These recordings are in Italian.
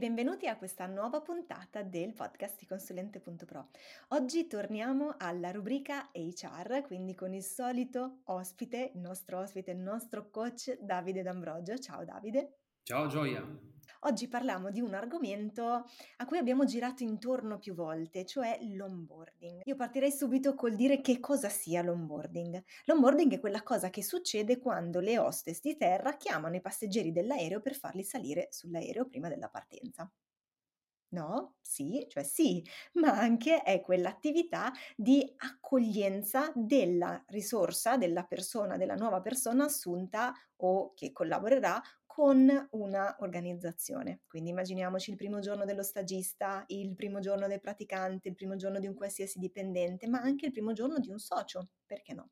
Benvenuti a questa nuova puntata del podcast di Consulente.pro. Oggi torniamo alla rubrica HR, quindi con il solito ospite, il nostro ospite, il nostro coach Davide D'Ambrogio. Ciao Davide. Ciao Gioia. Oggi parliamo di un argomento a cui abbiamo girato intorno più volte, cioè l'onboarding. Io partirei subito col dire che cosa sia l'onboarding. L'onboarding è quella cosa che succede quando le hostess di terra chiamano i passeggeri dell'aereo per farli salire sull'aereo prima della partenza. No? Sì, cioè sì, ma anche è quell'attività di accoglienza della risorsa, della persona, della nuova persona assunta o che collaborerà con una organizzazione. Quindi immaginiamoci il primo giorno dello stagista, il primo giorno del praticante, il primo giorno di un qualsiasi dipendente, ma anche il primo giorno di un socio, perché no?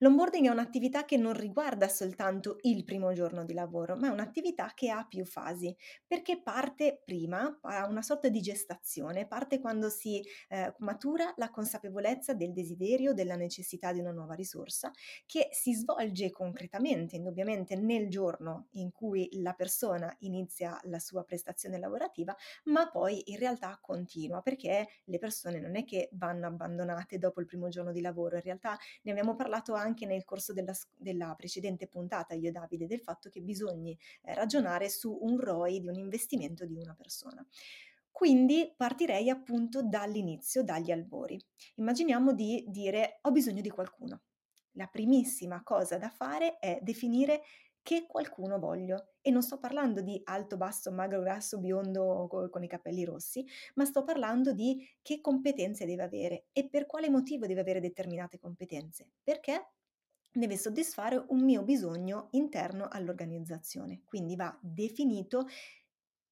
L'onboarding è un'attività che non riguarda soltanto il primo giorno di lavoro, ma è un'attività che ha più fasi, perché parte prima, ha una sorta di gestazione, parte quando si eh, matura la consapevolezza del desiderio, della necessità di una nuova risorsa, che si svolge concretamente, indubbiamente, nel giorno in cui la persona inizia la sua prestazione lavorativa, ma poi in realtà continua, perché le persone non è che vanno abbandonate dopo il primo giorno di lavoro, in realtà ne abbiamo parlato anche anche nel corso della, della precedente puntata, io e Davide, del fatto che bisogna eh, ragionare su un ROI di un investimento di una persona. Quindi partirei appunto dall'inizio, dagli albori. Immaginiamo di dire ho bisogno di qualcuno. La primissima cosa da fare è definire che qualcuno voglio. E non sto parlando di alto, basso, magro, grasso, biondo co- con i capelli rossi, ma sto parlando di che competenze deve avere e per quale motivo deve avere determinate competenze. Perché? Deve soddisfare un mio bisogno interno all'organizzazione. Quindi va definito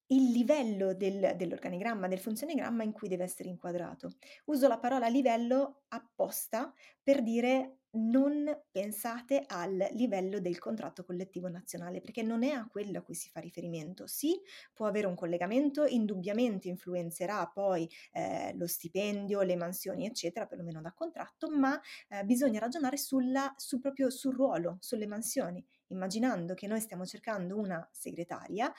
il livello del, dell'organigramma, del funzionigramma in cui deve essere inquadrato. Uso la parola livello apposta per dire non pensate al livello del contratto collettivo nazionale, perché non è a quello a cui si fa riferimento. Sì, può avere un collegamento, indubbiamente influenzerà poi eh, lo stipendio, le mansioni, eccetera, perlomeno da contratto, ma eh, bisogna ragionare sulla, su proprio sul ruolo, sulle mansioni, immaginando che noi stiamo cercando una segretaria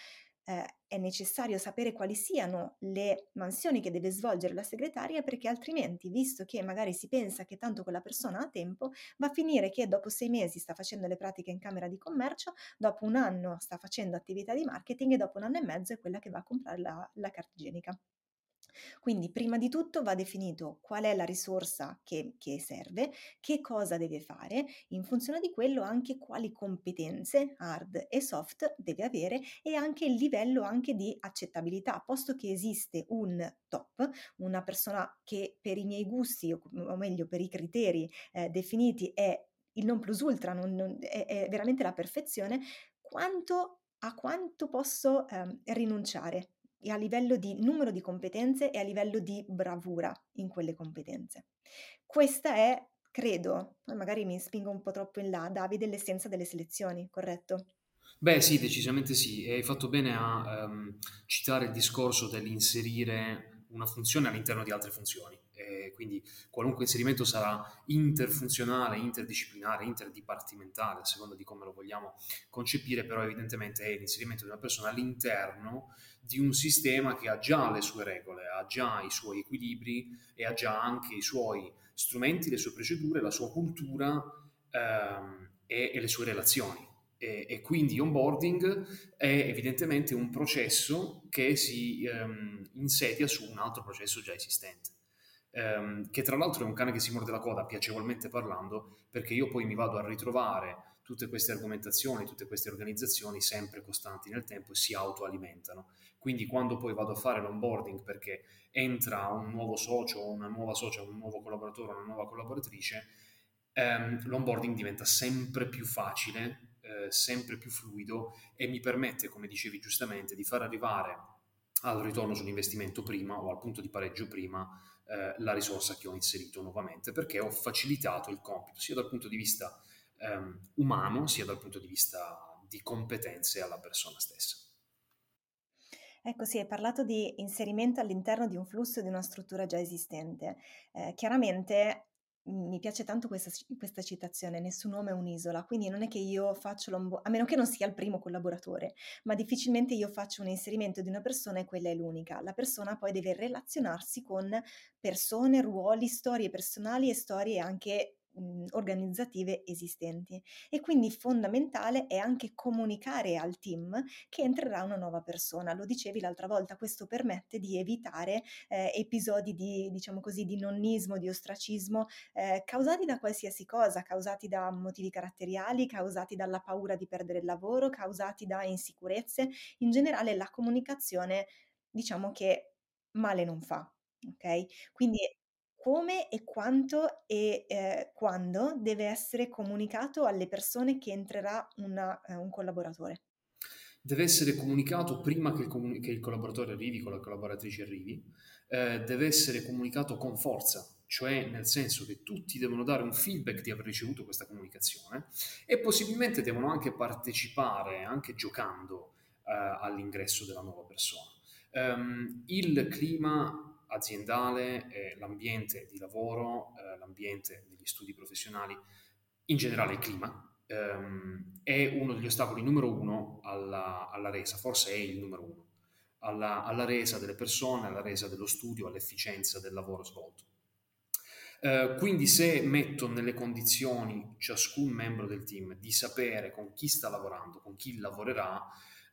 eh, è necessario sapere quali siano le mansioni che deve svolgere la segretaria perché altrimenti, visto che magari si pensa che tanto quella persona ha tempo, va a finire che dopo sei mesi sta facendo le pratiche in Camera di Commercio, dopo un anno sta facendo attività di marketing e dopo un anno e mezzo è quella che va a comprare la, la carta igienica. Quindi prima di tutto va definito qual è la risorsa che, che, serve, che cosa deve fare, in funzione di quello anche quali competenze hard e soft deve avere e anche il livello anche di accettabilità, posto che esiste un top, una persona che per i miei gusti o, o meglio per i criteri eh, definiti è il non plus ultra, non, non, è, è veramente la perfezione, quanto a quanto posso eh, rinunciare a livello di numero di competenze e a livello di bravura in quelle competenze. Questa è, credo, poi magari mi spingo un po' troppo in là, Davide, l'essenza delle selezioni, corretto? Beh sì, decisamente sì, e hai fatto bene a um, citare il discorso dell'inserire una funzione all'interno di altre funzioni quindi qualunque inserimento sarà interfunzionale, interdisciplinare, interdipartimentale, a seconda di come lo vogliamo concepire, però evidentemente è l'inserimento di una persona all'interno di un sistema che ha già le sue regole, ha già i suoi equilibri e ha già anche i suoi strumenti, le sue procedure, la sua cultura ehm, e, e le sue relazioni. E, e, quindi onboarding è evidentemente un processo che si ehm, insedia su un altro processo già esistente ehm, che tra l'altro è un cane che si morde la coda, piacevolmente parlando, perché io poi mi vado a ritrovare tutte queste argomentazioni, tutte queste organizzazioni sempre costanti nel tempo si autoalimentano. Quindi quando poi vado a fare l'onboarding perché entra un nuovo socio, una nuova socia, un nuovo collaboratore, una nuova collaboratrice, ehm, l'onboarding diventa sempre più facile, eh, sempre più fluido e mi permette, come dicevi giustamente, di far arrivare al ritorno sull'investimento prima o al punto di pareggio prima eh, la risorsa che ho inserito nuovamente perché ho facilitato il compito sia dal punto di vista ehm, umano sia dal punto di vista di competenze alla persona stessa. Ecco sì, hai parlato di inserimento all'interno di un flusso di una struttura già esistente. Eh, chiaramente mi piace tanto questa, questa citazione, nessun uomo è un'isola, quindi non è che io faccio l'onboarding, a meno che non sia il primo collaboratore, ma difficilmente io faccio un inserimento di una persona e quella è l'unica. La persona poi deve relazionarsi con persone, ruoli, storie personali e storie anche mh, organizzative esistenti e quindi fondamentale è anche comunicare al team che entrerà una nuova persona. Lo dicevi l'altra volta, questo permette di evitare eh, episodi di, diciamo così, di nonnismo, di ostracismo eh, causati da qualsiasi cosa, causati da motivi caratteriali, causati dalla paura di perdere il lavoro, causati da insicurezze. In generale la comunicazione diciamo che male non fa. Ok? Quindi come e quanto e eh, quando deve essere comunicato alle persone che entrerà una, eh, un collaboratore? Deve essere comunicato prima che il, comun- che il collaboratore arrivi, che la collaboratrice arrivi, eh, deve essere comunicato con forza, cioè nel senso che tutti devono dare un feedback di aver ricevuto questa comunicazione e possibilmente devono anche partecipare, anche giocando eh, all'ingresso della nuova persona. Um, il clima aziendale, eh, l'ambiente di lavoro, eh, l'ambiente degli studi professionali, in generale il clima, ehm, è uno degli ostacoli numero uno alla, alla resa, forse è il numero uno, alla, alla, resa delle persone, alla resa dello studio, all'efficienza del lavoro svolto. Eh, quindi se metto nelle condizioni ciascun membro del team di sapere con chi sta lavorando, con chi lavorerà,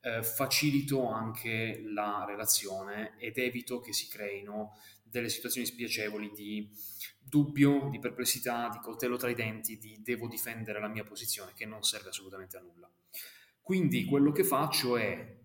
eh, facilito anche la relazione ed evito che si creino delle situazioni spiacevoli di dubbio, di perplessità, di coltello tra i denti, di devo difendere la mia posizione che non serve assolutamente a nulla. Quindi quello che faccio è,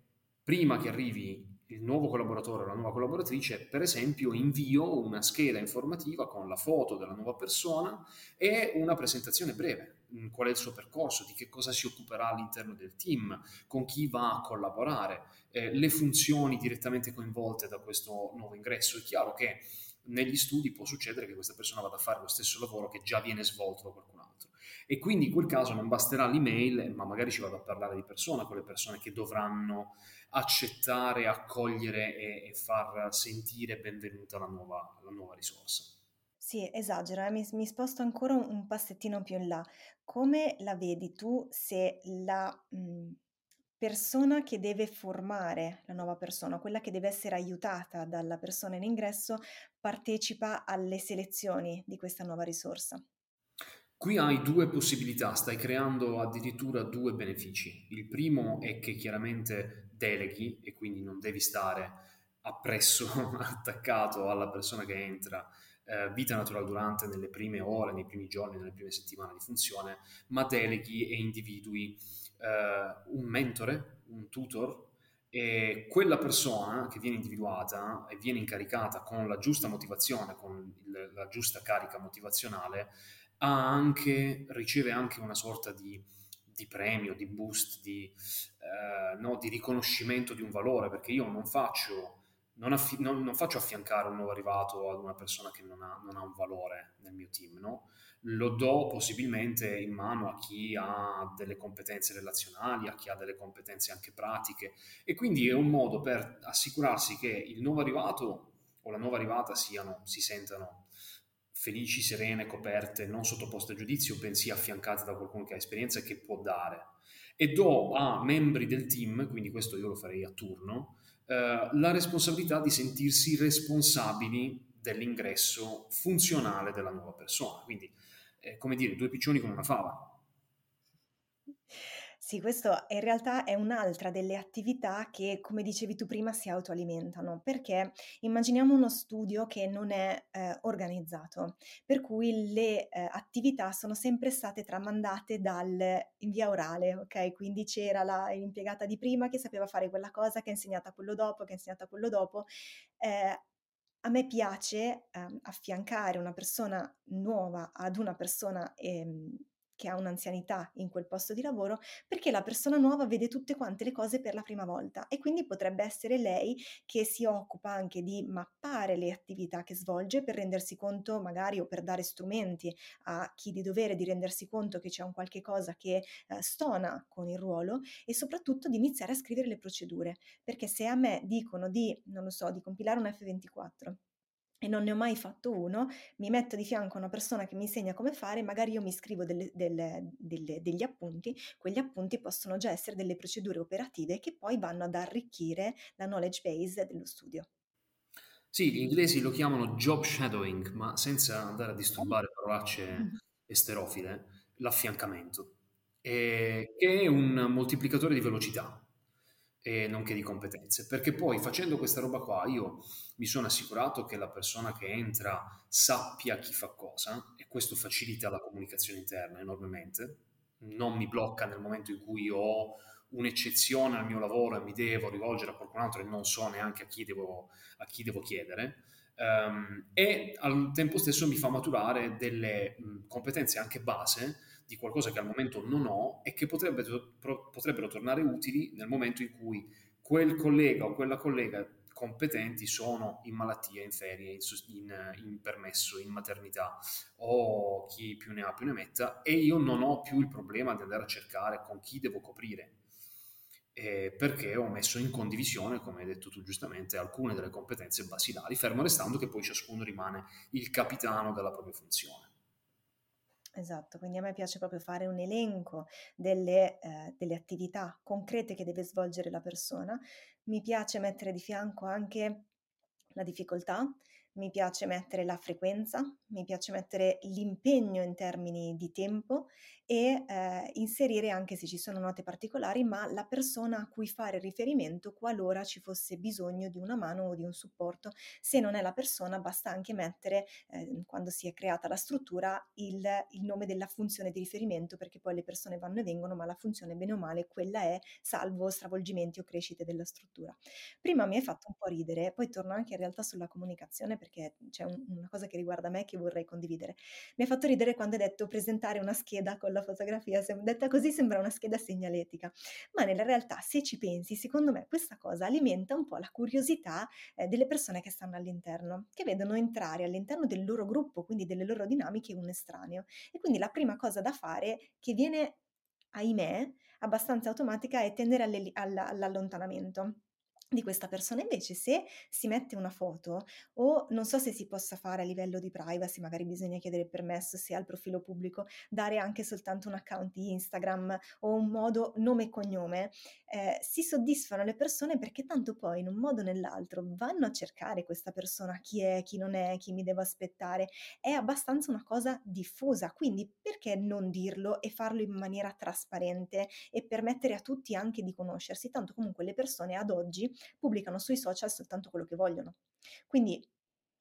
prima che arrivi il nuovo collaboratore o la nuova collaboratrice, per esempio, invio una scheda informativa con la foto della nuova persona e una presentazione breve. Qual è il suo percorso, di che cosa si occuperà all'interno del team, con chi va a collaborare, eh, le funzioni direttamente coinvolte da questo nuovo ingresso. È chiaro che negli studi può succedere che questa persona vada a fare lo stesso lavoro che già viene svolto da qualcun altro. E quindi in quel caso non basterà l'email, ma magari ci vado a parlare di persona con le persone che dovranno accettare, accogliere e, e far sentire benvenuta la nuova, la nuova risorsa. Sì, esagero, eh, mi, mi sposto ancora un, un passettino più in là. Come la vedi tu se la mh, persona che deve formare la nuova persona, quella che deve essere aiutata dalla persona in ingresso, partecipa alle selezioni di questa nuova risorsa? Qui hai due possibilità, stai creando addirittura due benefici. Il primo è che chiaramente deleghi e quindi non devi stare appresso, attaccato alla persona che entra, eh, vita naturale durante nelle prime ore, nei primi giorni, nelle prime settimane di funzione, ma deleghi e individui eh, un mentore, un tutor e quella persona che viene individuata e viene incaricata con la giusta motivazione, con il, la giusta carica motivazionale, anche, riceve anche una sorta di, di premio, di boost, di, eh, no, di, riconoscimento di un valore, perché io non faccio, non, affi- non, non faccio, affiancare un nuovo arrivato ad una persona che non ha, ha un valore nel mio team, no? lo do possibilmente in mano a chi ha delle competenze relazionali, a chi ha delle competenze anche pratiche e quindi è un modo per assicurarsi che il nuovo arrivato o la nuova arrivata siano, si sentano felici, serene, coperte, non sottoposte a giudizio, bensì affiancate da qualcuno che ha esperienza e che può dare. E do a membri del team, quindi questo io lo farei a turno, la responsabilità di sentirsi responsabili dell'ingresso funzionale della nuova persona. Quindi, eh, come dire, due piccioni con una fava. Sì, questo in realtà è un'altra delle attività che, come dicevi tu prima, si autoalimentano, perché immaginiamo uno studio che non è eh, organizzato, per cui le eh, attività sono sempre state tramandate dal, in via orale, ok? Quindi c'era la, l'impiegata di prima che sapeva fare quella cosa, che ha insegnato quello dopo, che ha insegnato quello dopo. Eh, a me piace eh, affiancare una persona nuova ad una persona ehm, che ha un'anzianità in quel posto di lavoro, perché la persona nuova vede tutte quante le cose per la prima volta e quindi potrebbe essere lei che si occupa anche di mappare le attività che svolge per rendersi conto magari o per dare strumenti a chi di dovere di rendersi conto che c'è un qualche cosa che eh, stona con il ruolo e soprattutto di iniziare a scrivere le procedure, perché se a me dicono di, non lo so, di compilare un F24 e non ne ho mai fatto uno, mi metto di fianco a una persona che mi insegna come fare, magari io mi scrivo delle, delle, delle, degli appunti, quegli appunti possono già essere delle procedure operative che poi vanno ad arricchire la knowledge base dello studio. Sì, gli inglesi lo chiamano job shadowing, ma senza andare a disturbare parolacce esterofile, l'affiancamento, che è un moltiplicatore di velocità e nonché di competenze, perché poi facendo questa roba qua io mi sono assicurato che la persona che entra sappia chi fa cosa e questo facilita la comunicazione interna enormemente, non mi blocca nel momento in cui ho un'eccezione al mio lavoro e mi devo rivolgere a qualcun altro e non so neanche a chi devo, a chi devo chiedere. Um, e al tempo stesso mi fa maturare delle competenze anche base di qualcosa che al momento non ho e che potrebbero, potrebbero tornare utili nel momento in cui quel collega o quella collega competenti sono in malattia, in ferie, in, in, permesso, in maternità o chi più ne ha più ne metta e io non ho più il problema di andare a cercare con chi devo coprire eh, perché ho messo in condivisione, come hai detto tu giustamente, alcune delle competenze basilari, fermo restando che poi ciascuno rimane il capitano della propria funzione. Esatto, quindi a me piace proprio fare un elenco delle, eh, delle attività concrete che deve svolgere la persona. Mi piace mettere di fianco anche la difficoltà, mi piace mettere la frequenza, mi piace mettere l'impegno in termini di tempo e eh, inserire anche se ci sono note particolari, ma la persona a cui fare riferimento qualora ci fosse bisogno di una mano o di un supporto. Se non è la persona, basta anche mettere, eh, quando si è creata la struttura, il, il nome della funzione di riferimento, perché poi le persone vanno e vengono, ma la funzione, bene o male, quella è, salvo stravolgimenti o crescite della struttura. Prima mi hai fatto un po' ridere, poi torno anche in realtà sulla comunicazione perché c'è un, una cosa che riguarda me che vorrei condividere. Mi ha fatto ridere quando hai detto presentare una scheda con la fotografia, sem- detta così sembra una scheda segnaletica, ma nella realtà se ci pensi, secondo me questa cosa alimenta un po' la curiosità eh, delle persone che stanno all'interno, che vedono entrare all'interno del loro gruppo, quindi delle loro dinamiche, un estraneo. E quindi la prima cosa da fare che viene, ahimè, abbastanza automatica è tendere all'allontanamento di questa persona. Invece se si mette una foto o non so se si possa fare a livello di privacy, magari bisogna chiedere permesso se ha il profilo pubblico, dare anche soltanto un account di Instagram o un modo nome e cognome, eh, si soddisfano le persone perché tanto poi in un modo o nell'altro vanno a cercare questa persona, chi è, chi non è, chi mi devo aspettare. È abbastanza una cosa diffusa, quindi perché non dirlo e farlo in maniera trasparente e permettere a tutti anche di conoscersi? Tanto comunque le persone ad oggi pubblicano sui social soltanto quello che vogliono. Quindi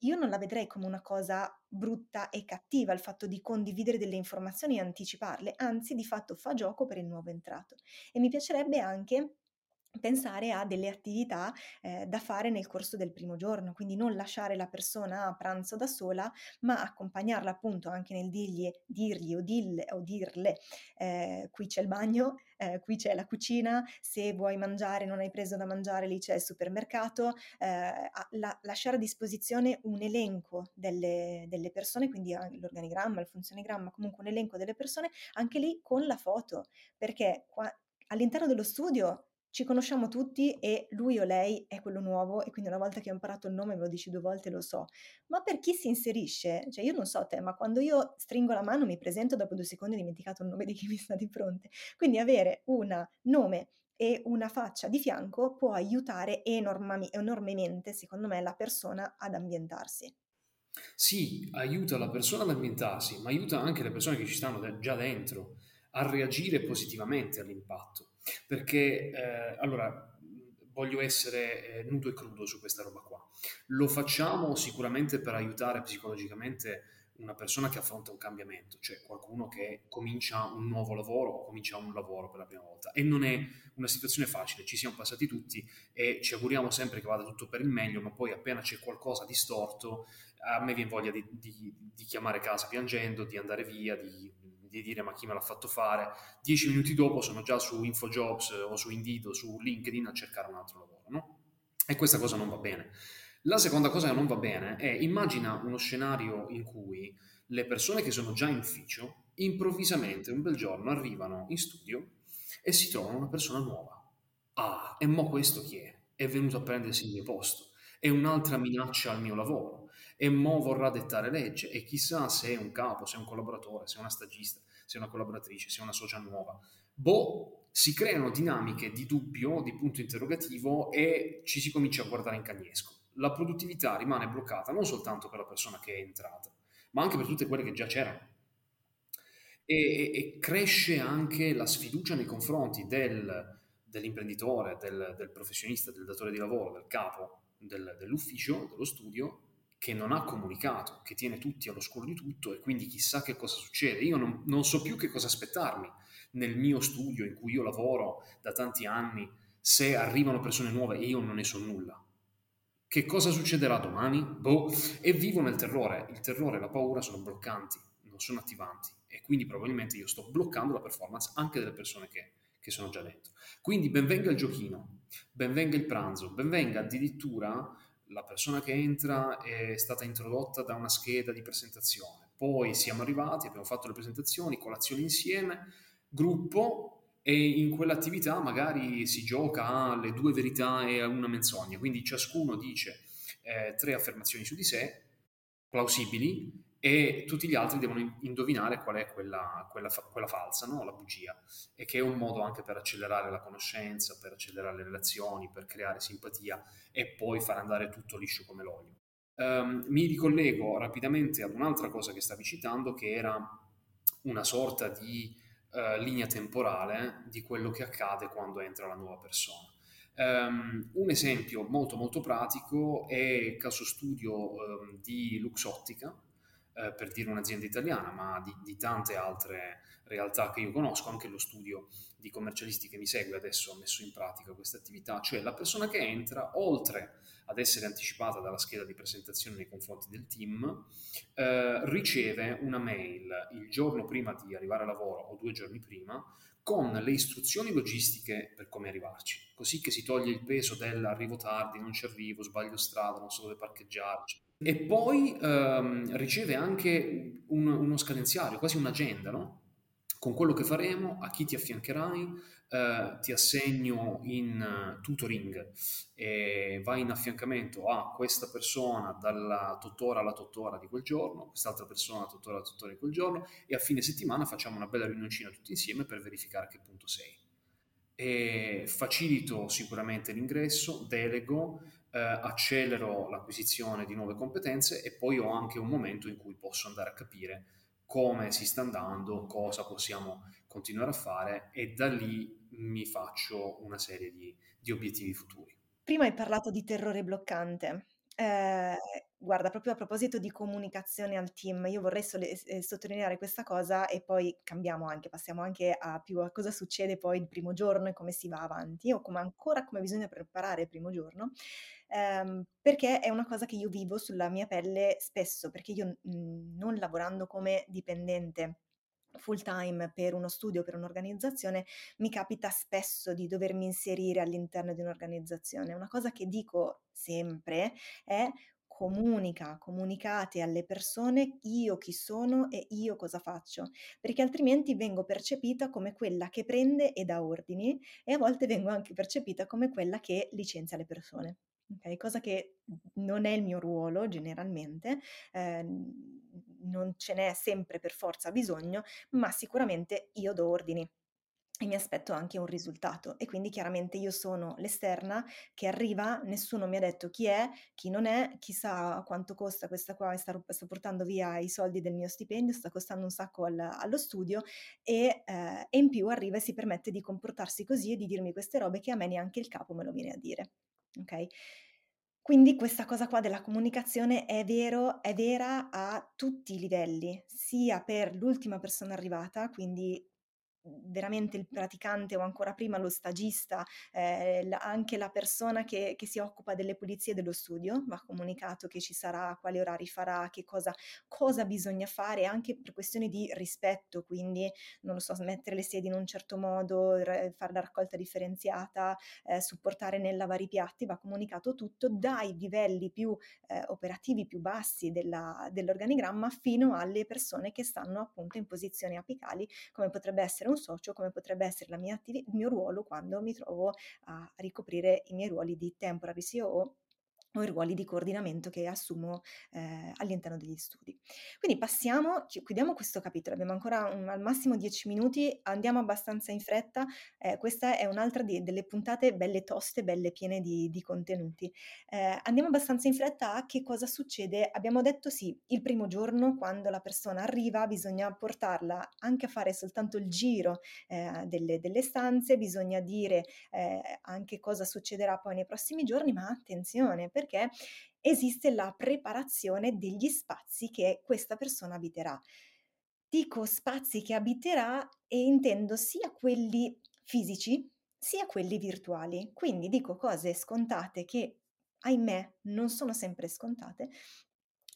io non la vedrei come una cosa brutta e cattiva il fatto di condividere delle informazioni e anticiparle, anzi di fatto fa gioco per il nuovo entrato. E mi piacerebbe anche pensare a delle attività eh, da fare nel corso del primo giorno, quindi non lasciare la persona a pranzo da sola, ma accompagnarla appunto anche nel dirgli, dirgli o, dille, o dirle eh, qui c'è il bagno, eh, qui c'è la cucina, se vuoi mangiare non hai preso da mangiare lì c'è il supermercato, eh, la, lasciare a disposizione un elenco delle, delle persone, quindi l'organigramma, il funzionigramma, comunque un elenco delle persone, anche lì con la foto, perché qua, all'interno dello studio ci conosciamo tutti e lui o lei è quello nuovo e quindi una volta che ho imparato il nome me lo dici due volte lo so. Ma per chi si inserisce, cioè io non so te, ma quando io stringo la mano mi presento dopo due secondi ho dimenticato il nome di chi mi sta di fronte. Quindi avere un nome e una faccia di fianco può aiutare enormami, enormemente, secondo me, la persona ad ambientarsi. Sì, aiuta la persona ad ambientarsi, ma aiuta anche le persone che ci stanno già dentro a reagire positivamente all'impatto. Perché, eh, allora, voglio essere eh, nudo e crudo su questa roba qua. Lo facciamo sicuramente per aiutare psicologicamente una persona che affronta un cambiamento, cioè qualcuno che comincia un nuovo lavoro o comincia un lavoro per la prima volta. E non è una situazione facile, ci siamo passati tutti e ci auguriamo sempre che vada tutto per il meglio, ma poi appena c'è qualcosa di storto, a me viene voglia di, di, di chiamare casa piangendo, di andare via, di di dire ma chi me l'ha fatto fare, dieci minuti dopo sono già su InfoJobs o su Indeed o su LinkedIn a cercare un altro lavoro, no? E questa cosa non va bene. La seconda cosa che non va bene è immagina uno scenario in cui le persone che sono già in ufficio improvvisamente un bel giorno arrivano in studio e si trovano una persona nuova. Ah, e mo questo chi è? È venuto a prendersi il mio posto. È un'altra minaccia al mio lavoro e mo vorrà dettare legge e chissà se è un capo, se è un collaboratore, se è una stagista, se è una collaboratrice, se è una socia nuova. Boh, si creano dinamiche di dubbio, di punto interrogativo e ci si comincia a guardare in cagnesco. La produttività rimane bloccata non soltanto per la persona che è entrata, ma anche per tutte quelle che già c'erano. E, e cresce anche la sfiducia nei confronti del, dell'imprenditore, del, del, professionista, del datore di lavoro, del capo del, dell'ufficio, dello studio, che non ha comunicato, che tiene tutti all'oscuro di tutto e quindi chissà che cosa succede. Io non, non so più che cosa aspettarmi nel mio studio in cui io lavoro da tanti anni se arrivano persone nuove e io non ne so nulla. Che cosa succederà domani? Boh, e vivo nel terrore. Il terrore e la paura sono bloccanti, non sono attivanti e quindi probabilmente io sto bloccando la performance anche delle persone che, che sono già dentro. Quindi benvenga il giochino, benvenga il pranzo, benvenga addirittura la persona che entra è stata introdotta da una scheda di presentazione. Poi siamo arrivati, abbiamo fatto le presentazioni, colazioni insieme, gruppo e in quell'attività magari si gioca alle due verità e a una menzogna, quindi ciascuno dice eh, tre affermazioni su di sé, plausibili, e tutti gli altri devono indovinare qual è quella, quella, quella falsa, no? la bugia, e che è un modo anche per accelerare la conoscenza, per accelerare le relazioni, per creare simpatia e poi far andare tutto liscio come l'olio. Um, mi ricollego rapidamente ad un'altra cosa che stavi citando, che era una sorta di uh, linea temporale di quello che accade quando entra la nuova persona. Um, un esempio molto molto pratico è il caso studio um, di Luxottica, eh, per dire un'azienda italiana, ma di, di, tante altre realtà che io conosco, anche lo studio di commercialisti che mi segue adesso ha messo in pratica questa attività, cioè la persona che entra, oltre ad essere anticipata dalla scheda di presentazione nei confronti del team, eh, riceve una mail il giorno prima di arrivare a lavoro o due giorni prima con le istruzioni logistiche per come arrivarci, così che si toglie il peso dell'arrivo tardi, non ci arrivo, sbaglio strada, non so dove parcheggiarci. E poi ehm, riceve anche un, uno scadenziario, quasi un'agenda, no? Con quello che faremo, a chi ti affiancherai, eh, ti assegno in uh, tutoring e vai in affiancamento a questa persona dalla tuttora alla tuttora di quel giorno, quest'altra persona dalla tuttora alla tuttora di quel giorno e a fine settimana facciamo una bella riunioncina tutti insieme per verificare a che punto sei. E facilito sicuramente l'ingresso, delego, eh, accelero l'acquisizione di nuove competenze e poi ho anche un momento in cui posso andare a capire come si sta andando, cosa possiamo continuare a fare e da lì mi faccio una serie di, di obiettivi futuri. Prima hai parlato di terrore bloccante. Eh, guarda, proprio a proposito di comunicazione al team, io vorrei sole- eh, sottolineare questa cosa e poi cambiamo anche, passiamo anche a più a cosa succede poi il primo giorno e come si va avanti o come ancora come bisogna preparare il primo giorno, ehm, perché è una cosa che io vivo sulla mia pelle spesso, perché io mh, non lavorando come dipendente full time per uno studio, per un'organizzazione, mi capita spesso di dovermi inserire all'interno di un'organizzazione. Una cosa che dico sempre è comunica, comunicate alle persone io chi sono e io cosa faccio, perché altrimenti vengo percepita come quella che prende e dà ordini e a volte vengo anche percepita come quella che licenzia le persone. Okay, cosa che non è il mio ruolo generalmente, ehm, non ce n'è sempre per forza bisogno, ma sicuramente io do ordini e mi aspetto anche un risultato e quindi chiaramente io sono l'esterna che arriva, nessuno mi ha detto chi è, chi non è, chissà quanto costa questa qua, sta, sta portando via i soldi del mio stipendio, sta costando un sacco al, allo studio e, eh, e in più arriva e si permette di comportarsi così e di dirmi queste robe che a me neanche il capo me lo viene a dire. Ok? Quindi questa cosa qua della comunicazione è vero è vera a tutti i livelli, sia per l'ultima persona arrivata, quindi veramente il praticante o ancora prima lo stagista, eh, anche la persona che, che, si occupa delle pulizie dello studio, va comunicato che ci sarà, quali orari farà, che cosa, cosa bisogna fare, anche per questioni di rispetto, quindi non lo so, mettere le sedie in un certo modo, r- fare la raccolta differenziata, eh, supportare nel lavare i piatti, va comunicato tutto dai livelli più eh, operativi, più bassi della, dell'organigramma fino alle persone che stanno appunto in posizioni apicali, come potrebbe essere un socio, come potrebbe essere attivi- il mio ruolo quando mi trovo a ricoprire i miei ruoli di temporary COO o i ruoli di coordinamento che assumo eh, all'interno degli studi. Quindi passiamo, chiudiamo questo capitolo, abbiamo ancora un, al massimo 10 minuti, andiamo abbastanza in fretta, eh, questa è un'altra di, delle puntate belle toste, belle piene di, di contenuti. Eh, andiamo abbastanza in fretta a che cosa succede, abbiamo detto sì, il primo giorno quando la persona arriva bisogna portarla anche a fare soltanto il giro eh, delle, delle, stanze, bisogna dire eh, anche cosa succederà poi nei prossimi giorni, ma attenzione, perché esiste la preparazione degli spazi che questa persona abiterà. Dico spazi che abiterà e intendo sia quelli fisici sia quelli virtuali. Quindi dico cose scontate che, ahimè, non sono sempre scontate,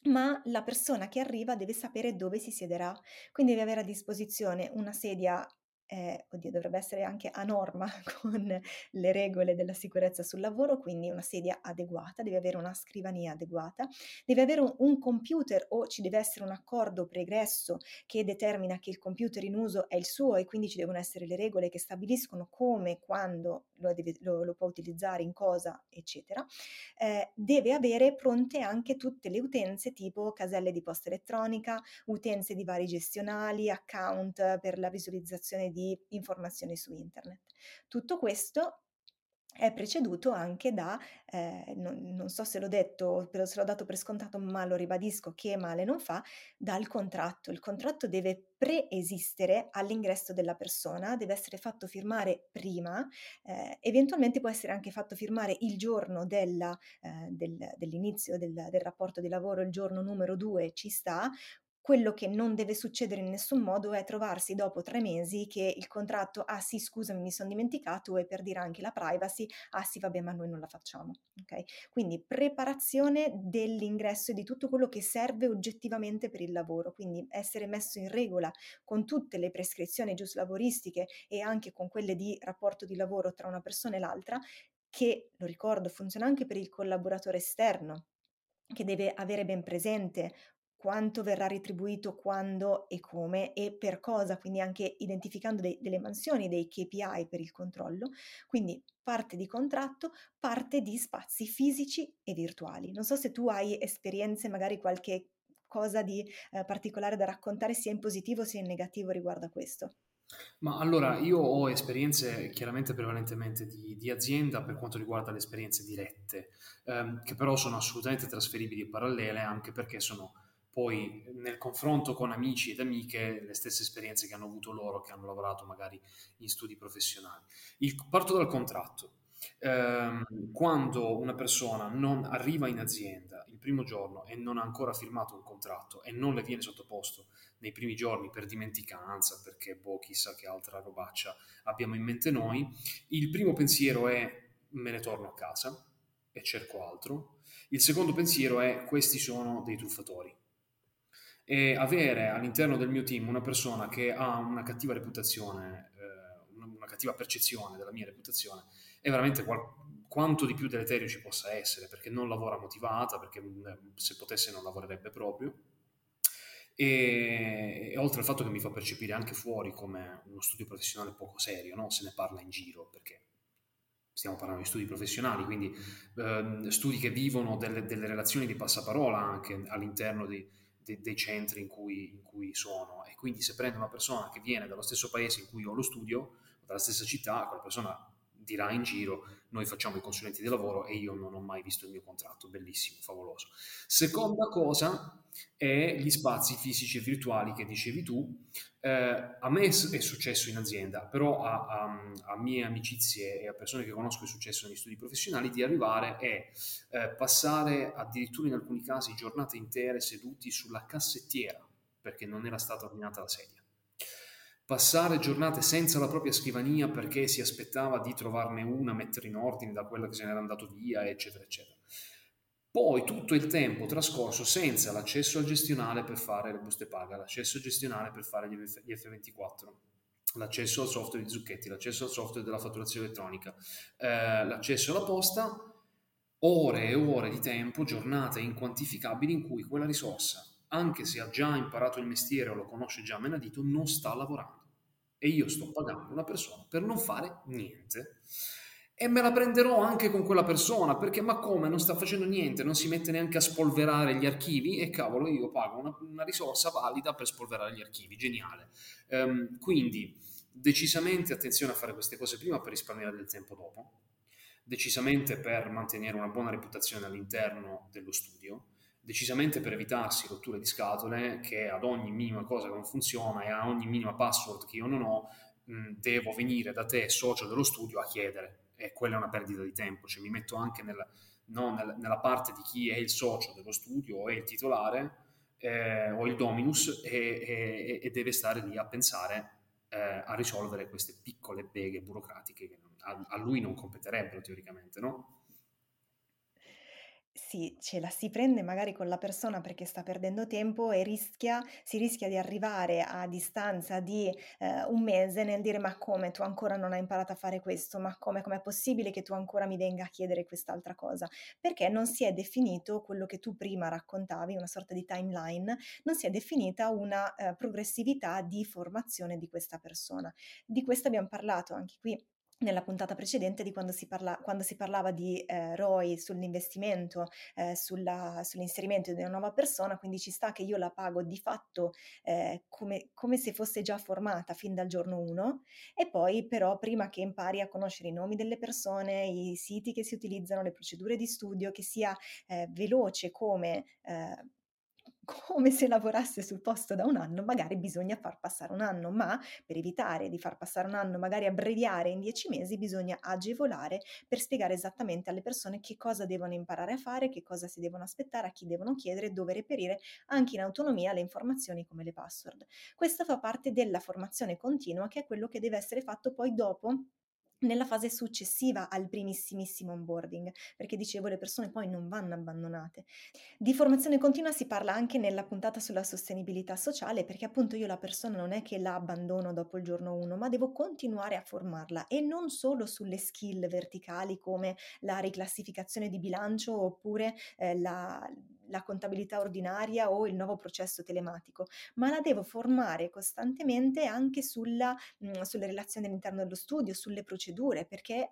ma la persona che arriva deve sapere dove si siederà, quindi deve avere a disposizione una sedia eh, oddio, dovrebbe essere anche a norma con le regole della sicurezza sul lavoro, quindi una sedia adeguata, deve avere una scrivania adeguata, deve avere un, un computer o ci deve essere un accordo pregresso che determina che il computer in uso è il suo e quindi ci devono essere le regole che stabiliscono come, quando lo, deve, lo, lo può utilizzare, in cosa, eccetera. Eh, deve avere pronte anche tutte le utenze tipo caselle di posta elettronica, utenze di vari gestionali, account per la visualizzazione di informazioni su internet. Tutto questo è preceduto anche da, eh, non, non, so se l'ho detto, se l'ho dato per scontato, ma lo ribadisco che male non fa, dal contratto. Il contratto deve preesistere all'ingresso della persona, deve essere fatto firmare prima, eh, eventualmente può essere anche fatto firmare il giorno della, eh, del, dell'inizio del, del rapporto di lavoro, il giorno numero due ci sta, quello che non deve succedere in nessun modo è trovarsi dopo tre mesi che il contratto, ah sì, scusami, mi sono dimenticato, e per dire anche la privacy, ah sì, vabbè, ma noi non la facciamo. Okay? Quindi preparazione dell'ingresso e di tutto quello che serve oggettivamente per il lavoro, quindi essere messo in regola con tutte le prescrizioni giuslavoristiche e anche con quelle di rapporto di lavoro tra una persona e l'altra, che, lo ricordo, funziona anche per il collaboratore esterno, che deve avere ben presente quanto verrà retribuito, quando e come e per cosa, quindi anche identificando dei, delle mansioni, dei KPI per il controllo. Quindi parte di contratto, parte di spazi fisici e virtuali. Non so se tu hai esperienze, magari qualche cosa di eh, particolare da raccontare sia in positivo sia in negativo riguardo a questo. Ma allora io ho esperienze chiaramente prevalentemente di, di azienda per quanto riguarda le esperienze dirette, ehm, che però sono assolutamente trasferibili e parallele anche perché sono poi nel confronto con amici ed amiche le stesse esperienze che hanno avuto loro che hanno lavorato magari in studi professionali. Il, parto dal contratto. Eh, quando una persona non arriva in azienda il primo giorno e non ha ancora firmato un contratto e non le viene sottoposto nei primi giorni per dimenticanza, perché boh, chissà che altra robaccia abbiamo in mente noi, il primo pensiero è me ne torno a casa e cerco altro. Il secondo pensiero è questi sono dei truffatori e avere all'interno del mio team una persona che ha una cattiva reputazione, eh, una cattiva percezione della mia reputazione, è veramente qual- quanto di più deleterio ci possa essere, perché non lavora motivata, perché mm, se potesse non lavorerebbe proprio. E, e, oltre al fatto che mi fa percepire anche fuori come uno studio professionale poco serio, no? se ne parla in giro, perché stiamo parlando di studi professionali, quindi eh, studi che vivono delle, delle relazioni di passaparola anche all'interno di, de, dei centri in cui, in cui, sono. E quindi se prendo una persona che viene dallo stesso paese in cui ho lo studio dalla stessa città, quella persona dirà in giro noi facciamo i consulenti di lavoro e io non ho mai visto il mio contratto, bellissimo, favoloso. Seconda cosa è gli spazi fisici e virtuali che dicevi tu. Eh, a me è successo in azienda, però a, a, a, mie amicizie e a persone che conosco è successo negli studi professionali di arrivare e eh, passare addirittura in alcuni casi giornate intere seduti sulla cassettiera perché non era stata ordinata la sedia passare giornate senza la propria scrivania perché si aspettava di trovarne una, mettere in ordine da quella che se n'era andato via, eccetera, eccetera. Poi tutto il tempo trascorso senza l'accesso al gestionale per fare le buste paga, l'accesso al gestionale per fare gli F24, l'accesso al software di Zucchetti, l'accesso al software della fatturazione elettronica, eh, l'accesso alla posta, ore e ore di tempo, giornate inquantificabili in cui quella risorsa anche se ha già imparato il mestiere o lo conosce già a menadito, non sta lavorando. E io sto pagando una persona per non fare niente. e me la prenderò anche con quella persona perché ma come? Non sta facendo niente non si mette neanche a spolverare gli archivi? E cavolo io pago una, una risorsa valida per spolverare gli archivi geniale. Um, quindi decisamente attenzione a fare queste cose prima per risparmiare del tempo dopo decisamente per mantenere una buona reputazione all'interno dello studio decisamente per evitarsi rotture di scatole che ad ogni minima cosa che non funziona e a ogni minima password che io non ho mh, devo venire da te socio dello studio a chiedere e quella è una perdita di tempo, cioè mi metto anche nel, no, nel, nella parte di chi è il socio dello studio o è il titolare eh, o il dominus e, e, e, deve stare lì a pensare eh, a risolvere queste piccole beghe burocratiche che a, a lui non competerebbero teoricamente, no? Sì, ce la si prende magari con la persona perché sta perdendo tempo e rischia si rischia di arrivare a distanza di, ehm, 1 mese nel dire: "Ma come tu ancora non hai imparato a fare questo? Ma come? Com'è possibile che tu ancora mi venga a chiedere quest'altra cosa?" Perché non si è definito quello che tu prima raccontavi, una sorta di timeline, non si è definita una, ehm, progressività di formazione di questa persona. Di questo abbiam parlato anche qui nella puntata precedente di quando si parla quando si parlava di, ehm, ROI sull'investimento, ehm, sulla sull'inserimento di una nuova persona, quindi ci sta che io la pago di fatto, ehm, come come se fosse già formata fin dal giorno 1 e poi però prima che impari a conoscere i nomi delle persone, i siti che si utilizzano, le procedure di studio, che sia, ehm, veloce come, ehm come se lavorasse sul posto da un anno, magari bisogna far passare un anno, ma per evitare di far passare un anno, magari abbreviare in 10 mesi, bisogna agevolare per spiegare esattamente alle persone che cosa devono imparare a fare, che cosa si devono aspettare, a chi devono chiedere, dove reperire anche in autonomia le informazioni come le password. Questo fa parte della formazione continua, che è quello che deve essere fatto poi dopo nella fase successiva al primissimissimo onboarding, perché dicevo le persone poi non vanno abbandonate. Di formazione continua si parla anche nella puntata sulla sostenibilità sociale, perché appunto io la persona non è che la abbandono dopo il giorno 1, ma devo continuare a formarla e non solo sulle skill verticali come la riclassificazione di bilancio oppure eh, la, la contabilità ordinaria o il nuovo processo telematico, ma la devo formare costantemente anche sulla, mh, sulle relazioni all'interno dello studio, sulle procedure, perché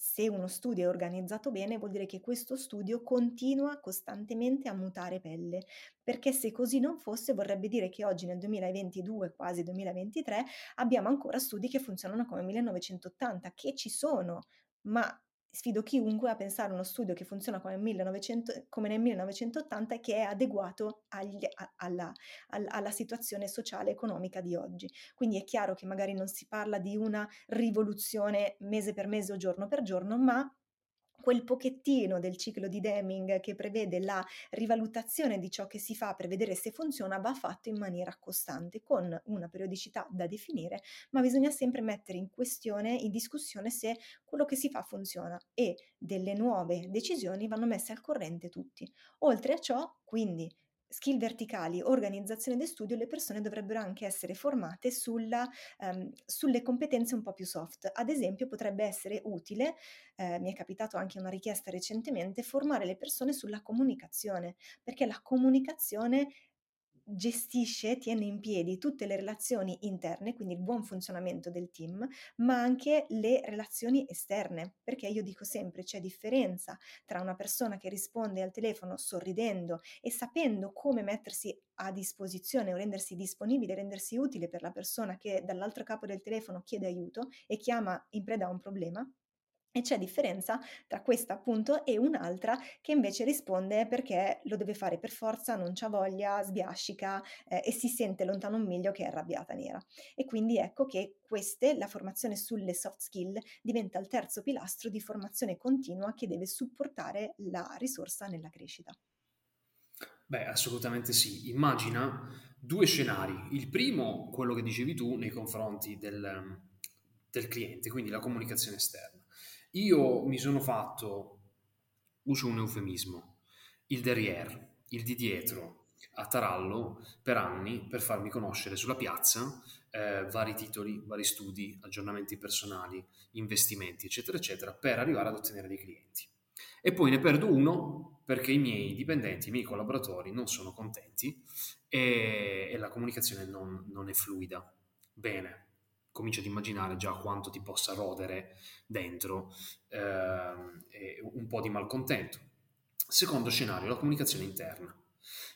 se uno studio è organizzato bene vuol dire che questo studio continua costantemente a mutare pelle, perché se così non fosse vorrebbe dire che oggi nel 2022, quasi 2023, abbiamo ancora studi che funzionano come 1980, che ci sono, ma sfido chiunque a pensare a uno studio che funziona come, 1900, come nel 1980 e che è adeguato agli, a, alla, alla, situazione sociale e economica di oggi. Quindi è chiaro che magari non si parla di una rivoluzione mese per mese o giorno per giorno, ma quel pochettino del ciclo di Deming che prevede la rivalutazione di ciò che si fa per vedere se funziona va fatto in maniera costante, con una periodicità da definire, ma bisogna sempre mettere in questione, in discussione se quello che si fa funziona e delle nuove decisioni vanno messe al corrente tutti. Oltre a ciò, quindi skill verticali, organizzazione del studio, le persone dovrebbero anche essere formate sulla, um, sulle competenze un po' più soft. Ad esempio potrebbe essere utile, eh, mi è capitato anche una richiesta recentemente, formare le persone sulla comunicazione, perché la comunicazione gestisce, tiene in piedi tutte le relazioni interne, quindi il buon funzionamento del team, ma anche le relazioni esterne, perché io dico sempre c'è differenza tra una persona che risponde al telefono sorridendo e sapendo come mettersi a disposizione o rendersi disponibile, rendersi utile per la persona che dall'altro capo del telefono chiede aiuto e chiama in preda a un problema, e c'è differenza tra questa appunto e un'altra che invece risponde perché lo deve fare per forza, non c'ha voglia, sbiascica eh, e si sente lontano un miglio che è arrabbiata nera. E quindi ecco che queste, la formazione sulle soft skill, diventa il terzo pilastro di formazione continua che deve supportare la risorsa nella crescita. Beh, assolutamente sì. Immagina due scenari. Il primo, quello che dicevi tu nei confronti del, del cliente, quindi la comunicazione esterna. Io mi sono fatto, uso un eufemismo, il derrière, il di dietro a Tarallo per anni per farmi conoscere sulla piazza eh, vari titoli, vari studi, aggiornamenti personali, investimenti, eccetera, eccetera, per arrivare ad ottenere dei clienti. E poi ne perdo uno perché i miei dipendenti, i miei collaboratori non sono contenti e, e la comunicazione non, non è fluida. Bene, comincia ad immaginare già quanto ti possa rodere dentro eh, un po' di malcontento. Secondo scenario, la comunicazione interna.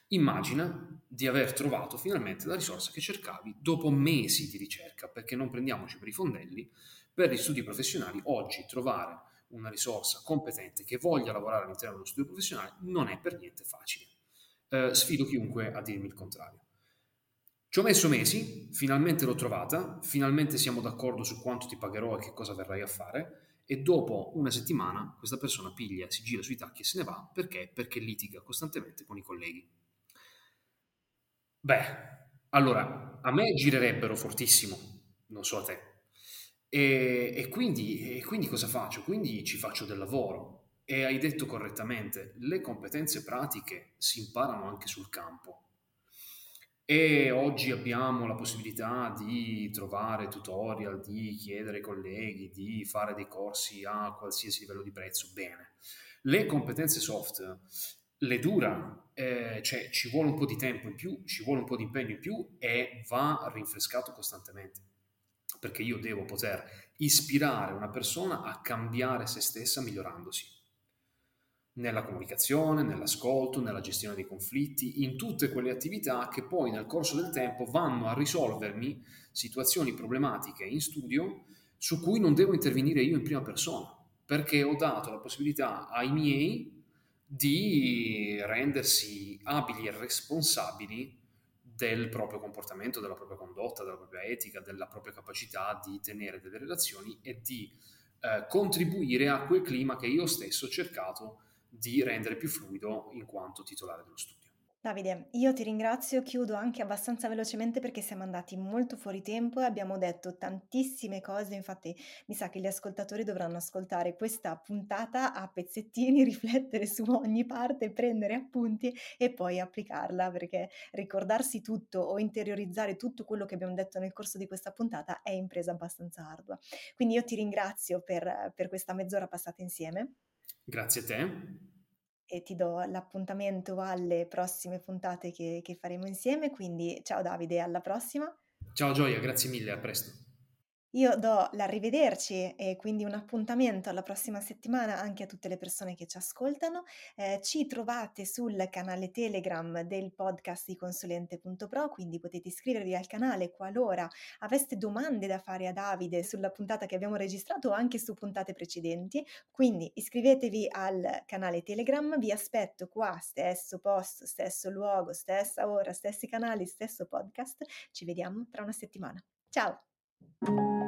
Immagina di aver trovato finalmente la risorsa che cercavi dopo mesi di ricerca, perché non prendiamoci per i fondelli, per gli studi professionali oggi trovare una risorsa competente che voglia lavorare all'interno dello studio professionale non è per niente facile. Eh, sfido chiunque a dirmi il contrario. Ci ho messo mesi, finalmente l'ho trovata, finalmente siamo d'accordo su quanto ti pagherò e che cosa verrai a fare e dopo una settimana questa persona piglia, si gira sui tacchi e se ne va perché? Perché litiga costantemente con i colleghi. Beh, allora, a me girerebbero fortissimo, non so a te. E, e, quindi, e quindi cosa faccio? Quindi ci faccio del lavoro. E hai detto correttamente, le competenze pratiche si imparano anche sul campo. E oggi abbiamo la possibilità di trovare tutorial, di chiedere ai colleghi, di fare dei corsi a qualsiasi livello di prezzo. Bene. Le competenze soft le dura, eh, cioè ci vuole un po' di tempo in più, ci vuole un po' di impegno in più e va rinfrescato costantemente. Perché io devo poter ispirare una persona a cambiare se stessa migliorandosi. Nella comunicazione, nell'ascolto, nella gestione dei conflitti, in tutte quelle attività che poi nel corso del tempo vanno a risolvermi situazioni problematiche in studio su cui non devo intervenire io in prima persona, perché ho dato la possibilità ai miei di rendersi abili e responsabili del proprio comportamento, della propria condotta, della propria etica, della propria capacità di tenere delle relazioni e di eh, contribuire a quel clima che io stesso ho cercato di rendere più fluido in quanto titolare dello studio. Davide, io ti ringrazio, chiudo anche abbastanza velocemente perché siamo andati molto fuori tempo e abbiamo detto tantissime cose, infatti mi sa che gli ascoltatori dovranno ascoltare questa puntata a pezzettini, riflettere su ogni parte, prendere appunti e poi applicarla, perché ricordarsi tutto o interiorizzare tutto quello che abbiamo detto nel corso di questa puntata è impresa abbastanza ardua. Quindi io ti ringrazio per, per questa mezz'ora passata insieme. Grazie a te e ti do l'appuntamento alle prossime puntate che, che faremo insieme. Quindi ciao Davide, alla prossima. Ciao Gioia, grazie mille, a presto. Io do l'arrivederci e quindi un appuntamento alla prossima settimana anche a tutte le persone che ci ascoltano. Eh, ci trovate sul canale Telegram del podcast di consulente.pro, quindi potete iscrivervi al canale qualora aveste domande da fare a Davide sulla puntata che abbiamo registrato o anche su puntate precedenti. Quindi iscrivetevi al canale Telegram, vi aspetto qua, stesso posto, stesso luogo, stessa ora, stessi canali, stesso podcast. Ci vediamo tra una settimana. Ciao! Thank you.